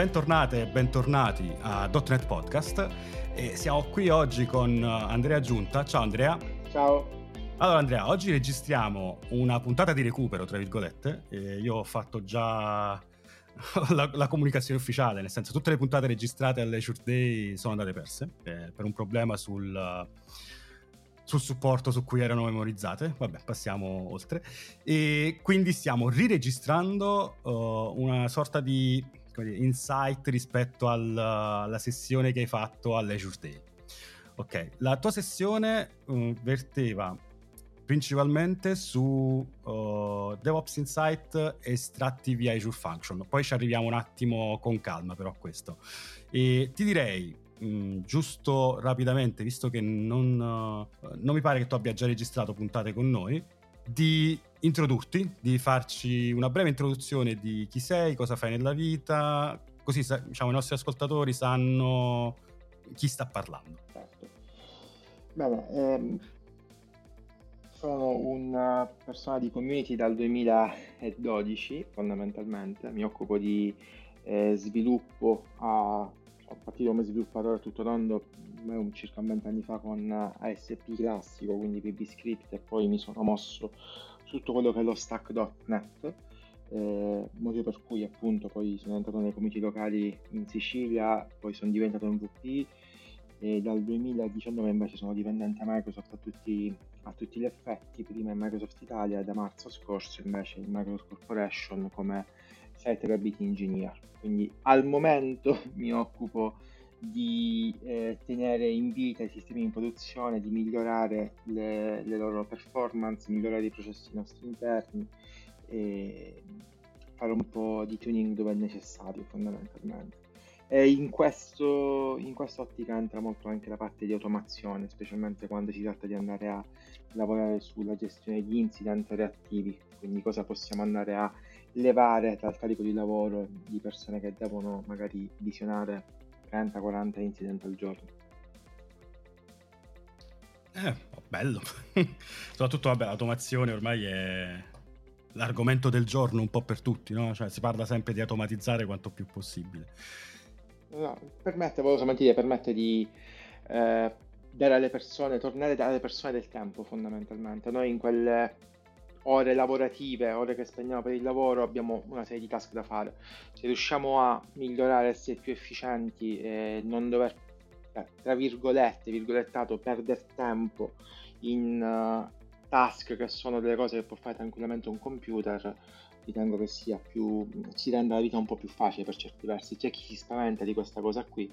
bentornate e bentornati a .NET Podcast. E siamo qui oggi con Andrea Giunta. Ciao Andrea. Ciao. Allora Andrea, oggi registriamo una puntata di recupero, tra virgolette. E io ho fatto già la, la, comunicazione ufficiale, nel senso tutte le puntate registrate alle Leisure Day sono andate perse eh, per un problema sul sul supporto su cui erano memorizzate. Vabbè, passiamo oltre. E quindi stiamo riregistrando uh, una sorta di insight rispetto al, alla sessione che hai fatto all'Azure Day. Ok, la tua sessione uh, verteva principalmente su uh, DevOps Insight estratti via Azure Function. Poi ci arriviamo un attimo con calma però a questo. E ti direi mh, mm, giusto rapidamente, visto che non, uh, non mi pare che tu abbia già registrato puntate con noi, di introdurti, di farci una breve introduzione di chi sei, cosa fai nella vita, così diciamo, i nostri ascoltatori sanno chi sta parlando. Certo. Bene, ehm, sono una persona di community dal 2012 fondamentalmente, mi occupo di eh, sviluppo a ho partito come sviluppatore a tutto tondo circa 20 anni fa con ASP classico, quindi VB e poi mi sono mosso su tutto quello che è lo stack.net, eh, motivo per cui appunto poi sono entrato nei comiti locali in Sicilia, poi sono diventato MVP e dal 2019 invece sono dipendente a Microsoft a tutti, a tutti gli effetti, prima in Microsoft Italia e da marzo scorso invece in Microsoft Corporation come Site Reliability Engineer. Quindi al momento mi occupo di eh, tenere in vita i sistemi in produzione, di migliorare le, le, loro performance, migliorare i processi nostri interni e fare un po' di tuning dove è necessario fondamentalmente. E in, questo, in quest'ottica entra molto anche la parte di automazione, specialmente quando si tratta di andare a lavorare sulla gestione di incident reattivi, quindi cosa possiamo andare a levare dal carico di lavoro di persone che devono magari visionare 30-40 incident al giorno. Eh, oh, bello. Soprattutto, vabbè, l'automazione ormai è l'argomento del giorno un po' per tutti, no? Cioè, si parla sempre di automatizzare quanto più possibile. No, permette, volevo dire, permette di eh, dare alle persone, tornare alle persone del tempo fondamentalmente. Noi in quelle ore lavorative, ore che spendiamo per il lavoro, abbiamo una serie di task da fare. Se riusciamo a migliorare, essere più efficienti e non dover, eh, tra virgolette, virgolettato, perdere tempo in uh, task che sono delle cose che può fare tranquillamente un computer, ritengo che sia più, ci renda la vita un po' più facile per certi versi. C'è chi si spaventa di questa cosa qui,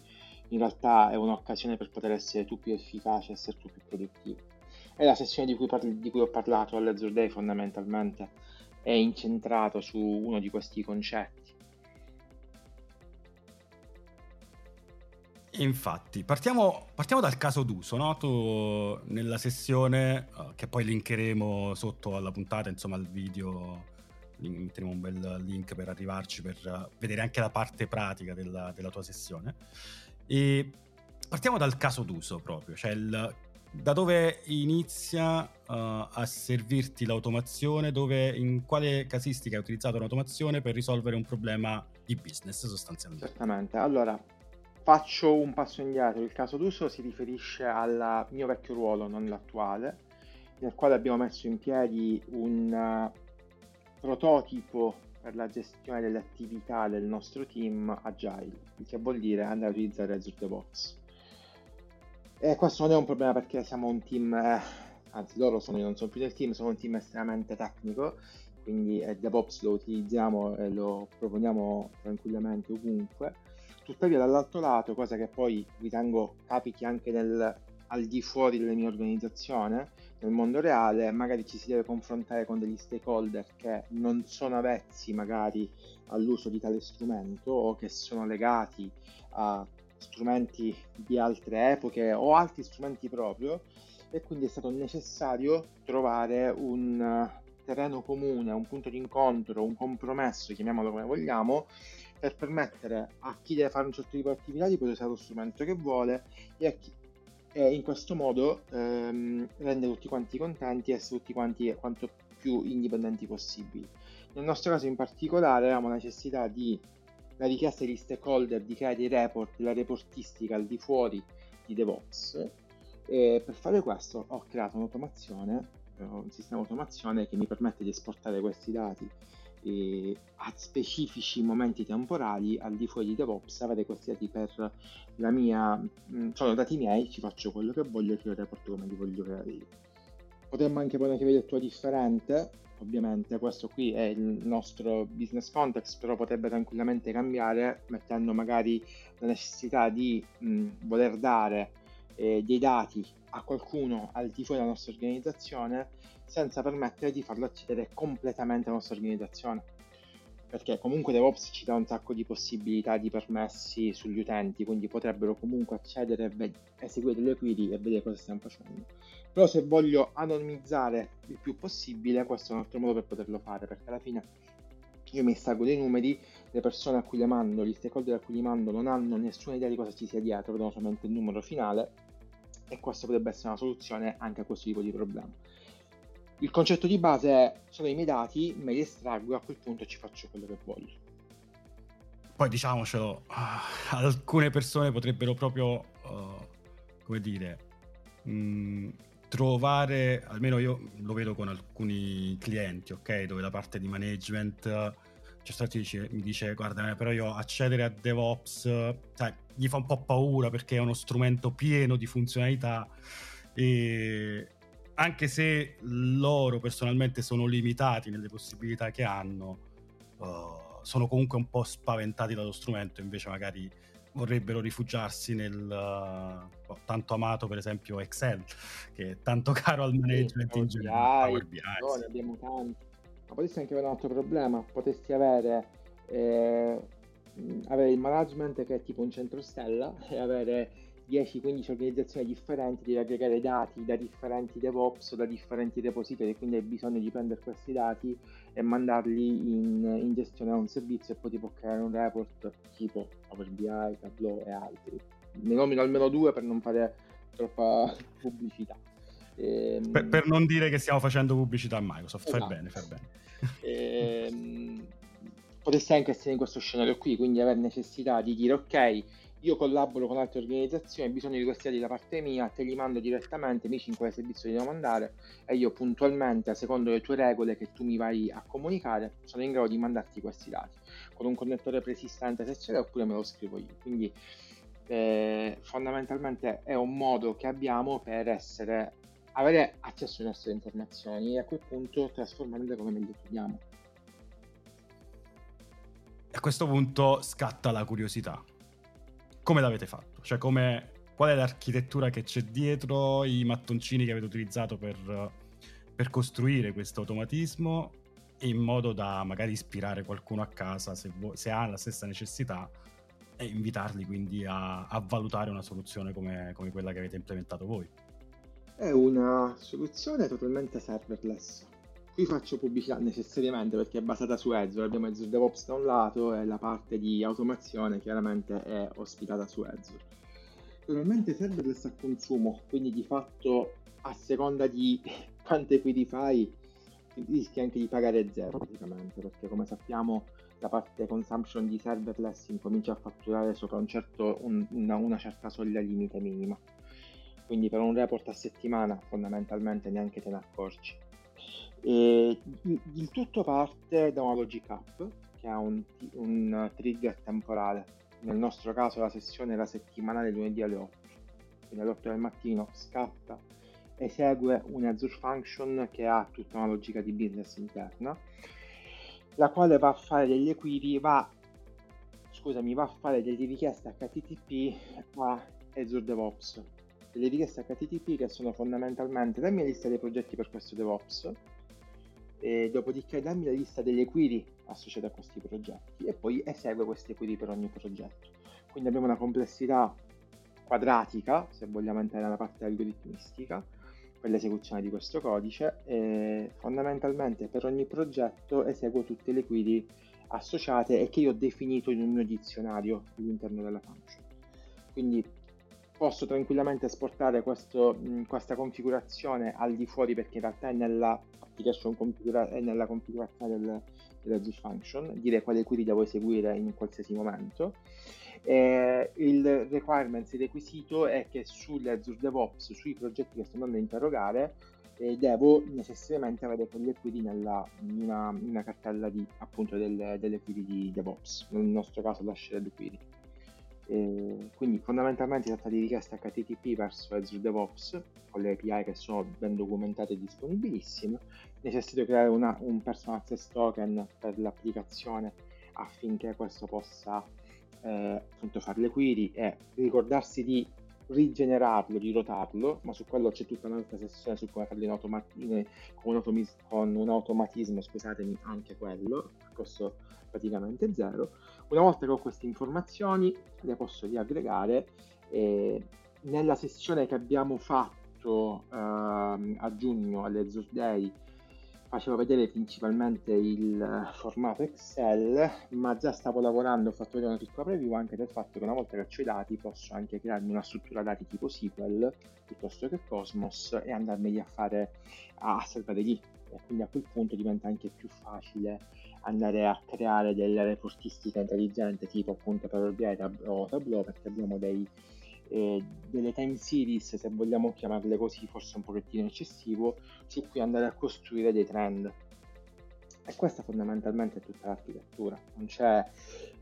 in realtà è un'occasione per poter essere tu più efficace, essere tu più produttivo. E la sessione di cui, parli, di cui ho parlato all'Azure Day fondamentalmente è incentrato su uno di questi concetti. Infatti, partiamo, partiamo, dal caso d'uso, no? Tu nella sessione, uh, che poi linkeremo sotto alla puntata, insomma al video, metteremo un bel link per arrivarci, per uh, vedere anche la parte pratica della, della tua sessione. E partiamo dal caso d'uso proprio, cioè il da dove inizia uh, a servirti l'automazione, dove, in quale casistica hai utilizzato l'automazione per risolvere un problema di business sostanzialmente? Certamente, allora faccio un passo indietro, il caso d'uso si riferisce al mio vecchio ruolo, non l'attuale, nel quale abbiamo messo in piedi un uh, prototipo per la gestione delle attività del nostro team agile, il che vuol dire andare a utilizzare Azure DevOps. E questo non è un problema perché siamo un team, eh, anzi loro sono, io non sono più nel team, sono un team estremamente tecnico, quindi eh, DevOps lo utilizziamo e lo proponiamo tranquillamente ovunque. Tuttavia dall'altro lato, cosa che poi ritengo capiti anche nel, al di fuori della mia organizzazione, nel mondo reale, magari ci si deve confrontare con degli stakeholder che non sono avvezzi magari all'uso di tale strumento o che sono legati a strumenti di altre epoche o altri strumenti proprio e quindi è stato necessario trovare un eh, terreno comune, un punto di incontro, un compromesso, chiamiamolo come vogliamo, per permettere a chi deve fare un certo tipo di attività di poter usare lo strumento che vuole e, chi, e in questo modo ehm, rendere tutti quanti contenti e essere tutti quanti quanto più indipendenti possibili. Nel nostro caso in particolare avevamo la necessità di la richiesta degli stakeholder di creare dei report, la reportistica al di fuori di DevOps. E per fare questo ho creato un'automazione, un sistema di automazione che mi permette di esportare questi dati eh, a specifici momenti temporali al di fuori di DevOps, avere questi dati per la mia, mm, sono dati miei, ci faccio quello che voglio e creo il report come li voglio creare io. Potremmo anche avere una chiave di differente, ovviamente questo qui è il nostro business context, però potrebbe tranquillamente cambiare mettendo magari la necessità di mh, voler dare eh, dei dati a qualcuno al di fuori della nostra organizzazione senza permettere di farlo accedere completamente alla nostra organizzazione. Perché comunque DevOps ci dà un sacco di possibilità di permessi sugli utenti, quindi potrebbero comunque accedere e eseguire delle query e vedere cosa stiamo facendo. Però se voglio anonimizzare il più possibile, questo è un altro modo per poterlo fare, perché alla fine io mi estraggo dei numeri, le persone a cui le mando, gli stakeholder a cui li mando non hanno nessuna idea di cosa ci sia dietro, vedono solamente il numero finale e questa potrebbe essere una soluzione anche a questo tipo di problema. Il concetto di base è sono i miei dati, me li estraggo e a quel punto ci faccio quello che voglio. Poi diciamocelo, uh, alcune persone potrebbero proprio, uh, come dire, mm, trovare, almeno io lo vedo con alcuni clienti, ok, dove la parte di management cioè stato dice, mi dice guarda però io accedere a DevOps sai, gli fa un po' paura perché è uno strumento pieno di funzionalità e anche se loro personalmente sono limitati nelle possibilità che hanno, uh, sono comunque un po' spaventati dallo strumento, invece magari vorrebbero rifugiarsi nel uh, tanto amato per esempio Excel, che è tanto caro al management sì, in generale. Power BI. No, ne abbiamo tanti. Ma potresti anche avere un altro problema, potresti avere, eh, avere il management che è tipo un centro stella e avere 10-15 organizzazioni differenti, devi aggregare dati da differenti DevOps o da differenti repository, quindi hai bisogno di prendere questi dati e mandarli in, in gestione a un servizio e poi ti può creare un report tipo Power BI, Tableau e altri. Ne nomino almeno due per non fare troppa pubblicità. Ehm... Per, per, non dire che stiamo facendo pubblicità a Microsoft, esatto. fai bene, fai bene. Ehm, potresti anche essere in questo scenario qui, quindi avere necessità di dire ok, io collaboro con altre organizzazioni, bisogno di questi dati da parte mia, te li mando direttamente, dici in quale servizio li devo mandare e io puntualmente, secondo le tue regole che tu mi vai a comunicare, sono in grado di mandarti questi dati con un connettore preesistente se c'è oppure me lo scrivo io. Quindi eh, fondamentalmente è un modo che abbiamo per essere, avere accesso alle nostre informazioni e a quel punto trasformarle come meglio crediamo. A questo punto scatta la curiosità come l'avete fatto? Cioè, come, qual è l'architettura che c'è dietro, i mattoncini che avete utilizzato per, per costruire questo automatismo in modo da magari ispirare qualcuno a casa se, vo- se ha la stessa necessità e invitarli quindi a, a valutare una soluzione come, come, quella che avete implementato voi. È una soluzione totalmente serverless. Qui faccio pubblicità necessariamente perché è basata su Azure, abbiamo Azure DevOps da un lato e la parte di automazione chiaramente è ospitata su Azure. Totalmente serverless a consumo, quindi di fatto a seconda di quante query fai rischi anche di pagare zero praticamente perché come sappiamo la parte consumption di serverless incomincia a fatturare sopra un certo, un, una, una certa soglia limite minima quindi per un report a settimana fondamentalmente neanche te ne accorgi e il tutto parte da una logic app che ha un, un, trigger temporale. Nel nostro caso la sessione era settimanale lunedì alle 8. Quindi alle 8 del mattino scatta, esegue una Azure Function che ha tutta una logica di business interna, la quale va a fare delle query, va, scusami, va a fare delle richieste HTTP a Azure DevOps. Delle richieste HTTP che sono fondamentalmente la mia lista dei progetti per questo DevOps, e dopodiché dammi la lista delle query associate a questi progetti e poi esegue queste query per ogni progetto. Quindi abbiamo una complessità quadratica, se vogliamo entrare nella parte algoritmistica, per l'esecuzione di questo codice e fondamentalmente per ogni progetto eseguo tutte le query associate e che io ho definito in un mio dizionario all'interno della function. Quindi posso tranquillamente esportare questo, questa configurazione al di fuori perché in realtà è nella application configura- è nella configurazione del, dell'Azure Function, dire quale query devo eseguire in qualsiasi momento. Eh, il requirements, il requisito è che sulle Azure DevOps, sui progetti che sto andando a interrogare, eh, devo necessariamente avere quelle query nella, in, una, in una cartella di, appunto del, delle query di DevOps, nel nostro caso la shared query. Eh, quindi fondamentalmente si tratta di richieste HTTP verso Azure DevOps con le API che sono ben documentate e disponibilissime. Necessito creare una, un personal access token per l'applicazione affinché questo possa eh, appunto fare le query e ricordarsi di rigenerarlo, di rotarlo, ma su quello c'è tutta un'altra sessione su come farlo in automat- in, con, un automis- con, un automatismo, scusatemi, anche quello, costo praticamente zero. Una volta che ho queste informazioni le posso riaggregare e nella sessione che abbiamo fatto eh, a giugno alle Azure Day facevo vedere principalmente il formato Excel, ma già stavo lavorando, ho fatto vedere una piccola preview anche del fatto che una volta che ho i dati posso anche crearmi una struttura dati tipo SQL piuttosto che Cosmos e andarmeli a fare a salvare lì. E quindi a quel punto diventa anche più facile andare a creare delle reportistiche intelligenti tipo appunto Power BI o Tableau perché abbiamo dei eh, delle time series, se vogliamo chiamarle così, forse un pochettino eccessivo, su cui andare a costruire dei trend. E questa fondamentalmente è tutta l'architettura, non c'è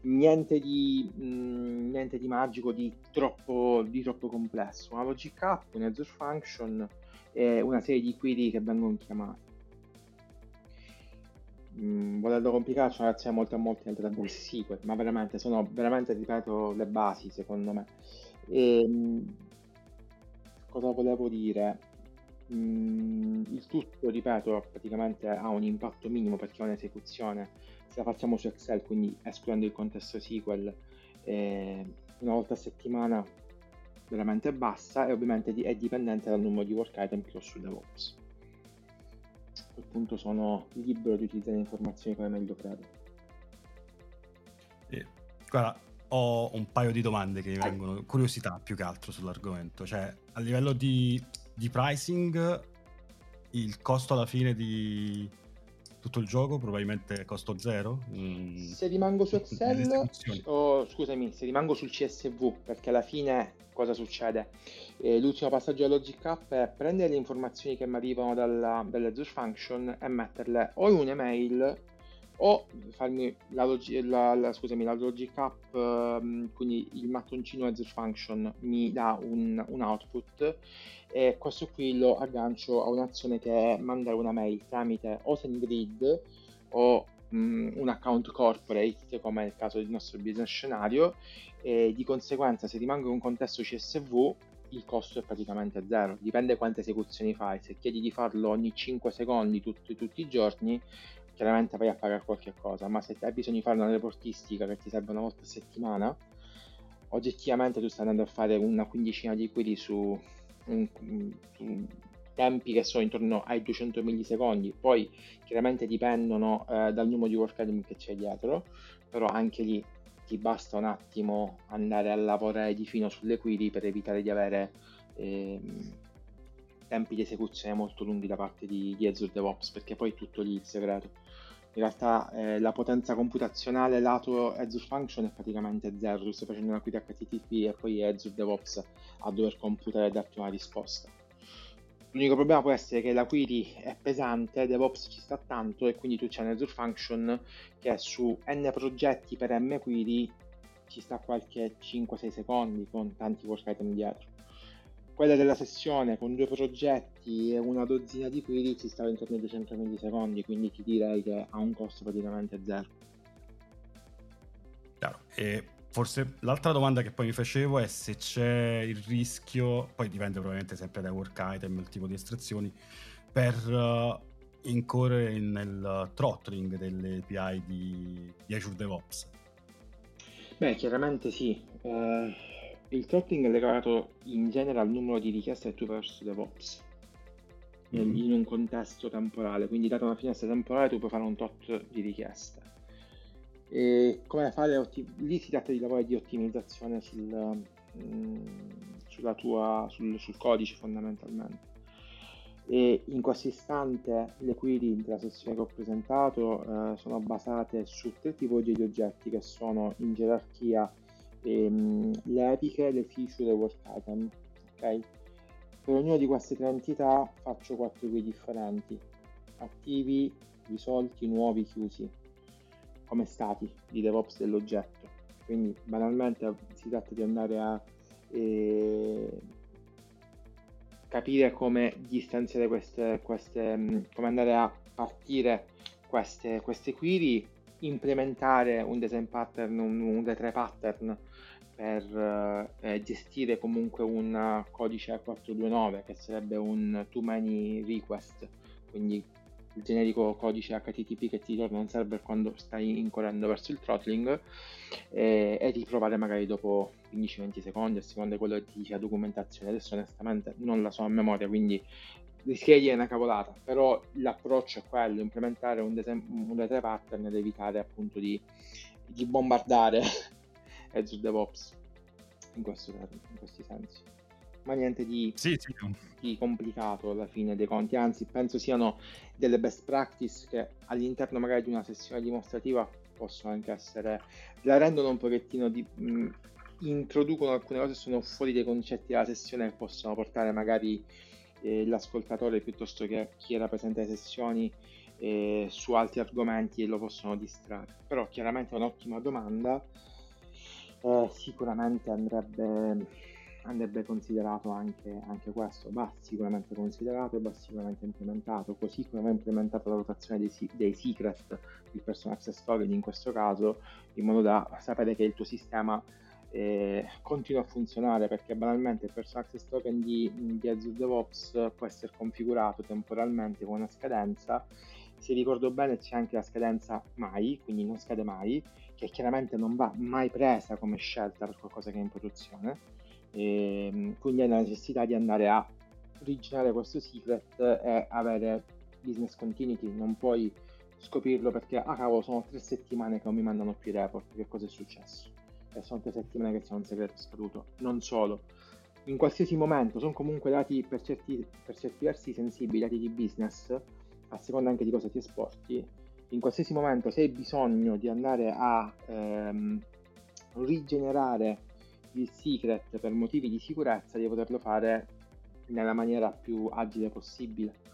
niente di, mh, mm, niente di magico, di troppo, di troppo complesso. Una logic app, un Azure function e una serie di query che vengono chiamati. Volendo complicare reazione molto a molti nel database SQL, ma veramente sono veramente, ripeto, le basi secondo me. E, ehm, cosa volevo dire? Mm, il tutto, ripeto, praticamente ha un impatto minimo perché è un'esecuzione. Se la facciamo su Excel, quindi escludendo il contesto SQL, eh, una volta a settimana veramente bassa e ovviamente è dipendente dal numero di work item che ho su DevOps. Quel punto sono libero di utilizzare le informazioni come meglio credo. Eh, guarda, ho un paio di domande che mi vengono, curiosità più che altro sull'argomento. Cioè, a livello di, di pricing, il costo alla fine di tutto il gioco probabilmente costo zero? Mm. Se rimango su Excel, oh, scusami, se rimango sul CSV, perché alla fine cosa succede? Eh, l'ultimo passaggio della Logic App è prendere le informazioni che mi arrivano dalla, dalle Azure Function e metterle o in un'email o farmi la, logi- la, la, scusami, la logic app, um, quindi il mattoncino Azure Function mi dà un, un, output e questo qui lo aggancio a un'azione che è mandare una mail tramite o SendGrid o um, un account corporate come il caso del nostro business scenario e di conseguenza se rimango in un contesto CSV il costo è praticamente zero, dipende quante esecuzioni fai, se chiedi di farlo ogni 5 secondi tutti, tutti i giorni chiaramente vai a pagare qualche cosa, ma se hai bisogno di fare una reportistica che ti serve una volta a settimana, oggettivamente tu stai andando a fare una quindicina di query su, su tempi che sono intorno ai 200 millisecondi, poi chiaramente dipendono eh, dal numero di work item che c'è dietro, però anche lì ti basta un attimo andare a lavorare di fino sulle query per evitare di avere eh, tempi di esecuzione molto lunghi da parte di, di Azure DevOps, perché poi è tutto lì il segreto in realtà eh, la potenza computazionale lato Azure Function è praticamente zero, stai facendo una query HTTP e poi è Azure DevOps a dover computare e darti una risposta. L'unico problema può essere che la query è pesante, DevOps ci sta tanto e quindi tu c'è un Azure Function che su n progetti per m query ci sta qualche 5-6 secondi con tanti work item dietro quella della sessione con due progetti e una dozzina di query ci stava intorno ai 200 millisecondi, quindi ti direi che ha un costo praticamente zero. Chiaro. E forse l'altra domanda che poi mi facevo è se c'è il rischio, poi dipende probabilmente sempre dai work item, il tipo di estrazioni, per uh, incorrere nel throttling delle API di, di Azure DevOps. Beh, chiaramente sì. Uh il throttling è legato in genere al numero di richieste che tu fai verso DevOps mm-hmm. in un contesto temporale, quindi data una finestra temporale tu puoi fare un tot di richieste. E come fare otti- lì si tratta di lavori di ottimizzazione sul, mm, tua, sul, sul codice fondamentalmente. e in questo istante le query della sessione che ho presentato eh, sono basate su tre tipologie di oggetti che sono in gerarchia ehm, le epiche, le feature e work item. Okay? Per ognuna di queste tre entità faccio quattro query differenti, attivi, risolti, nuovi, chiusi, come stati di DevOps dell'oggetto. Quindi banalmente si tratta di andare a eh, capire come distanziare queste, queste, mm, come andare a partire queste, queste query, implementare un design pattern, un, un D3 pattern per eh, gestire comunque un codice 429 che sarebbe un too many request, quindi il generico codice HTTP che ti torna un server quando stai incorrendo verso il throttling e, e riprovare magari dopo 15-20 secondi a seconda di quello che ti dice la documentazione. Adesso onestamente non la so a memoria, quindi rischia una cavolata, però l'approccio è quello, implementare un, desem- un data pattern ed evitare appunto di, di bombardare Azure DevOps in, questo, in questi sensi ma niente di, sì, sì. di, complicato alla fine dei conti, anzi penso siano delle best practice che all'interno magari di una sessione dimostrativa possono anche essere, la rendono un pochettino di... Mh, introducono alcune cose sono fuori dai concetti della sessione che possono portare magari eh, l'ascoltatore piuttosto che chi era presente alle sessioni eh, su altri argomenti lo possono distrarre. Però chiaramente è un'ottima domanda, eh, sicuramente andrebbe andrebbe considerato anche, anche, questo, va sicuramente considerato e va sicuramente implementato, così come va implementata la rotazione dei, dei secret, il personal access in questo caso, in modo da sapere che il tuo sistema eh, continua a funzionare, perché banalmente il personal access token di, di Azure DevOps può essere configurato temporalmente con una scadenza, se ricordo bene c'è anche la scadenza mai, quindi non scade mai, che chiaramente non va mai presa come scelta per qualcosa che è in produzione. E ehm, quindi hai la necessità di andare a originare questo secret e avere business continuity, non puoi scoprirlo perché ah cavolo sono tre settimane che non mi mandano più i report, che cosa è successo? Sono tre settimane che c'è un segreto scaduto, non solo. In qualsiasi momento sono comunque dati per certi, per certi versi sensibili, dati di business, a seconda anche di cosa ti esporti, in qualsiasi momento se hai bisogno di andare a ehm, rigenerare il secret per motivi di sicurezza di poterlo fare nella maniera più agile possibile.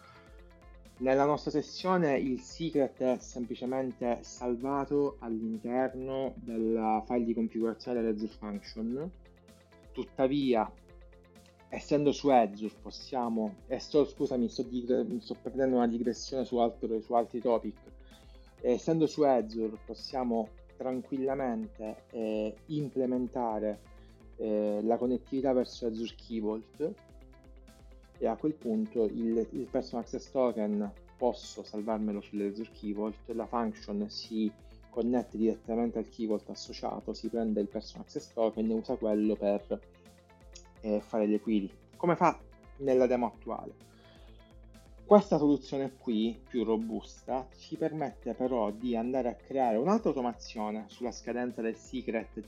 Nella nostra sessione il secret è semplicemente salvato all'interno del file di configurazione dell'Azure Function. Tuttavia, essendo su Azure possiamo, e sto, scusami, sto, digre, sto perdendo una digressione su, altro, su altri topic, essendo su Azure possiamo tranquillamente eh, implementare eh, la connettività verso Azure Key Vault e a quel punto il, il personal access token posso salvarmelo sull'Azure Key Vault, la function si connette direttamente al Key Vault associato, si prende il personal access token e usa quello per eh, fare le query, come fa nella demo attuale. Questa soluzione qui, più robusta, ci permette però di andare a creare un'altra automazione sulla scadenza del secret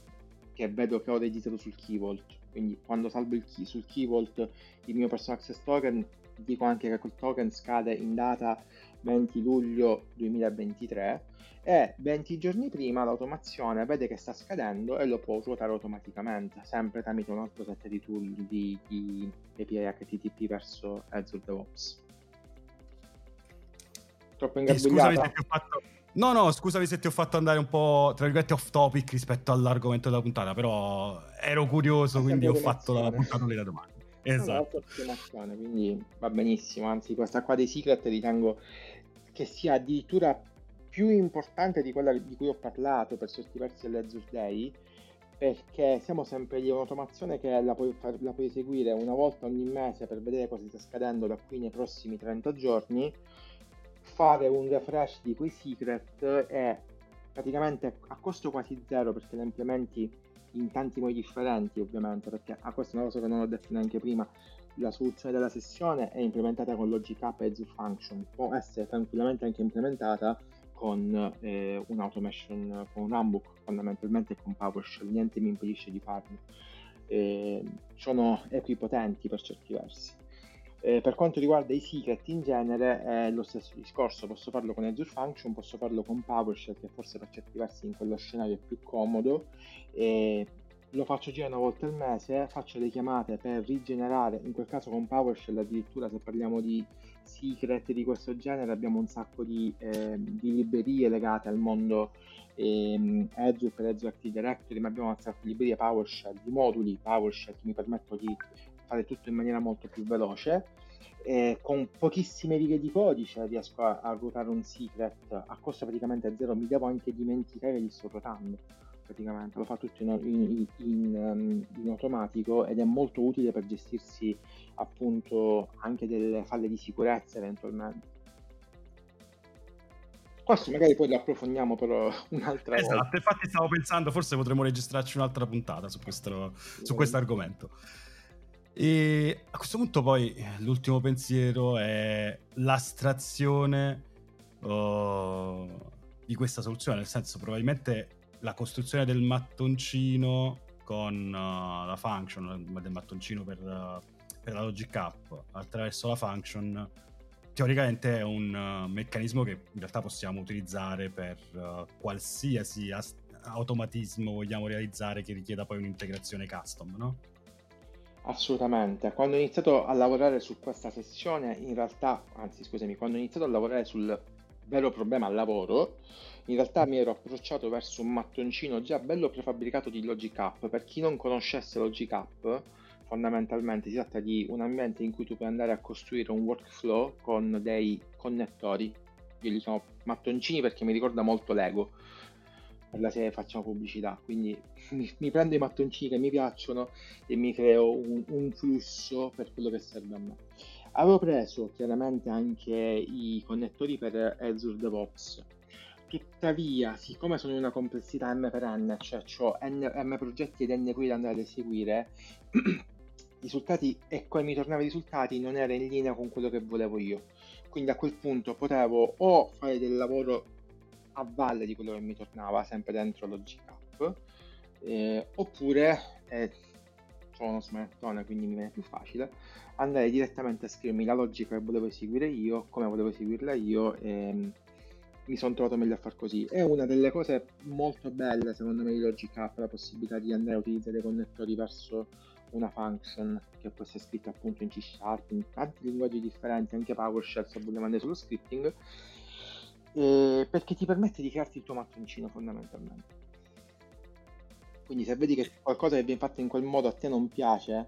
che vedo che ho registrato sul key vault. Quindi quando salvo il key, sul key vault il mio personal access token, dico anche che quel token scade in data 20 luglio 2023 e 20 giorni prima l'automazione vede che sta scadendo e lo può ruotare automaticamente, sempre tramite un altro set di tool di, di API HTTP verso Azure DevOps. Troppo ingarbugliata? Eh, scusami se ho fatto No, no, scusami se ti ho fatto andare un po', tra virgolette, off topic rispetto all'argomento della puntata, però ero curioso, quindi ho fatto la puntata delle domande. Esatto. No, quindi va benissimo, anzi questa qua dei secret ritengo che sia addirittura più importante di quella di cui ho parlato per certi versi all'Azure Day, perché siamo sempre lì, un'automazione che la puoi, la puoi eseguire una volta ogni mese per vedere cosa sta scadendo da qui nei prossimi 30 giorni, fare un refresh di quei secret è praticamente a costo quasi zero perché lo implementi in tanti modi differenti ovviamente perché a questa è una cosa che non ho detto neanche prima la soluzione della sessione è implementata con Logic App e Azure Function può essere tranquillamente anche implementata con eh, un automation con un runbook fondamentalmente con PowerShell niente mi impedisce di farlo. Eh, sono equipotenti per certi versi Eh, per quanto riguarda i secret in genere è lo stesso discorso, posso farlo con Azure Function, posso farlo con PowerShell che forse per certi versi in quello scenario è più comodo, e lo faccio girare una volta al mese, faccio le chiamate per rigenerare, in quel caso con PowerShell addirittura se parliamo di secret di questo genere abbiamo un sacco di, eh, di librerie legate al mondo eh, Azure per Azure Active Directory, ma abbiamo un sacco di librerie PowerShell, di moduli PowerShell che mi permettono di fare tutto in maniera molto più veloce. E con pochissime righe di codice riesco a, a ruotare un secret a costo praticamente zero, mi devo anche dimenticare che li sto ruotando praticamente, lo fa tutto in, in, in, um, in, automatico ed è molto utile per gestirsi appunto anche delle falle di sicurezza eventualmente. Questo magari poi lo approfondiamo però un'altra esatto, volta. infatti stavo pensando forse potremmo registrarci un'altra puntata su questo, su questo argomento. E a questo punto poi l'ultimo pensiero è l'astrazione oh, di questa soluzione, nel senso probabilmente la costruzione del mattoncino con uh, la function del mattoncino per, uh, per, la logic app attraverso la function teoricamente è un uh, meccanismo che in realtà possiamo utilizzare per qualsiasi as- automatismo vogliamo realizzare che richieda poi un'integrazione custom, no? Assolutamente. Quando ho iniziato a lavorare su questa sessione, in realtà, anzi scusami, quando ho iniziato a lavorare sul vero problema al lavoro, in realtà mi ero approcciato verso un mattoncino già bello prefabbricato di Logic App. Per chi non conoscesse Logic App, fondamentalmente si tratta di un ambiente in cui tu puoi andare a costruire un workflow con dei connettori. Io li chiamo mattoncini perché mi ricorda molto Lego. Per la serie facciamo pubblicità, quindi mi, mi, prendo i mattoncini che mi piacciono e mi creo un, un flusso per quello che serve a me. Avevo preso chiaramente anche i connettori per Azure DevOps Tuttavia, siccome sono in una complessità m per n, cioè ho n, m progetti ed n query da andare ad eseguire, risultati e come mi tornava i risultati non era in linea con quello che volevo io. Quindi a quel punto potevo o fare del lavoro a valle di quello che mi tornava, sempre dentro Logic App, eh, oppure, eh, uno smanettone quindi mi viene più facile, andare direttamente a scrivermi la logica che volevo eseguire io, come volevo eseguirla io, e, mi sono trovato meglio a far così. È una delle cose molto belle, secondo me, di Logic App, la possibilità di andare a utilizzare connettori verso una function che può essere scritta appunto in C Sharp, in tanti linguaggi differenti, anche PowerShell se vogliamo andare sullo scripting, eh, perché ti permette di crearti il tuo mattoncino fondamentalmente. Quindi se vedi che qualcosa che viene fatto in quel modo a te non piace,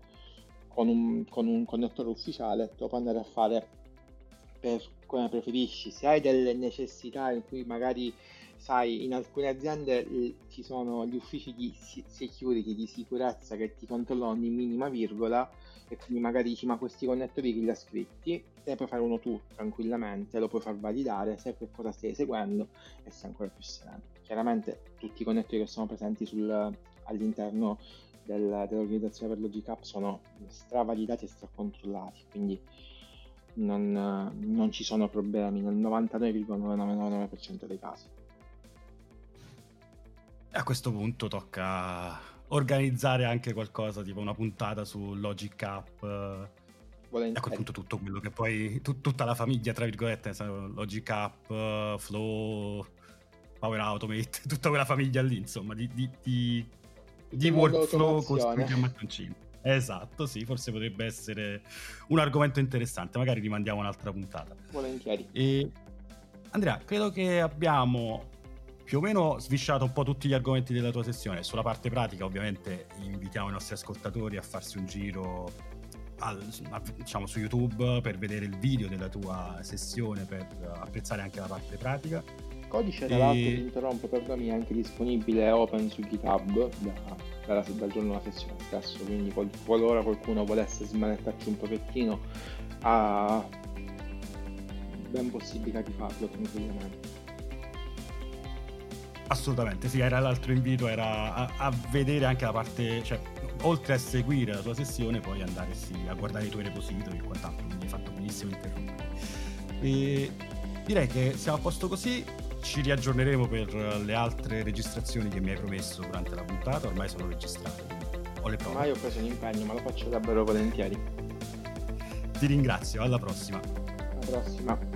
con un, con un connettore ufficiale, te lo puoi andare a fare per come preferisci, se hai delle necessità in cui magari sai in alcune aziende ci sono gli uffici di security di sicurezza che ti controllano ogni minima virgola e quindi magari dici ma questi connettori chi li ha scritti? Te puoi fare uno tu tranquillamente lo puoi far validare sai che cosa stai eseguendo e sei ancora più sereno. Chiaramente tutti i connettori che sono presenti sul, all'interno del, dell'organizzazione per Logic App sono stravalidati e stracontrollati quindi non, non ci sono problemi nel 99,999% dei casi. A questo punto tocca organizzare anche qualcosa, tipo una puntata su Logic App. Volentieri. A quel punto tutto quello che poi, tu, tutta la famiglia, tra virgolette, Logic App, Flow, Power Automate, tutta quella famiglia lì, insomma, di, di, di, di workflow costruiti a mattoncini. Esatto, sì, forse potrebbe essere un argomento interessante, magari rimandiamo un'altra puntata. Volentieri. E... Andrea, credo che abbiamo più o meno svisciato un po' tutti gli argomenti della tua sessione. Sulla parte pratica, ovviamente, invitiamo i nostri ascoltatori a farsi un giro al, diciamo, su YouTube per vedere il video della tua sessione, per apprezzare anche la parte pratica. Il codice, tra e... l'altro, ti interrompo, perdonami, è anche disponibile open su GitHub da dalla, dal giorno della sessione stesso, quindi qual, qualora qualcuno volesse smanettarci un pochettino ha ben possibilità di farlo tranquillamente. Assolutamente, sì, era l'altro invito, era a, a, vedere anche la parte, cioè oltre a seguire la tua sessione, poi andare sì, a guardare i tuoi repository e quant'altro, quindi hai fatto benissimo interrompere. E direi che siamo a posto così, ci riaggiorneremo per le altre registrazioni che mi hai promesso durante la puntata, ormai sono registrate, ho le prove. Ormai ho preso un impegno, ma lo faccio davvero volentieri. Ti Ti ringrazio, alla prossima. Alla prossima.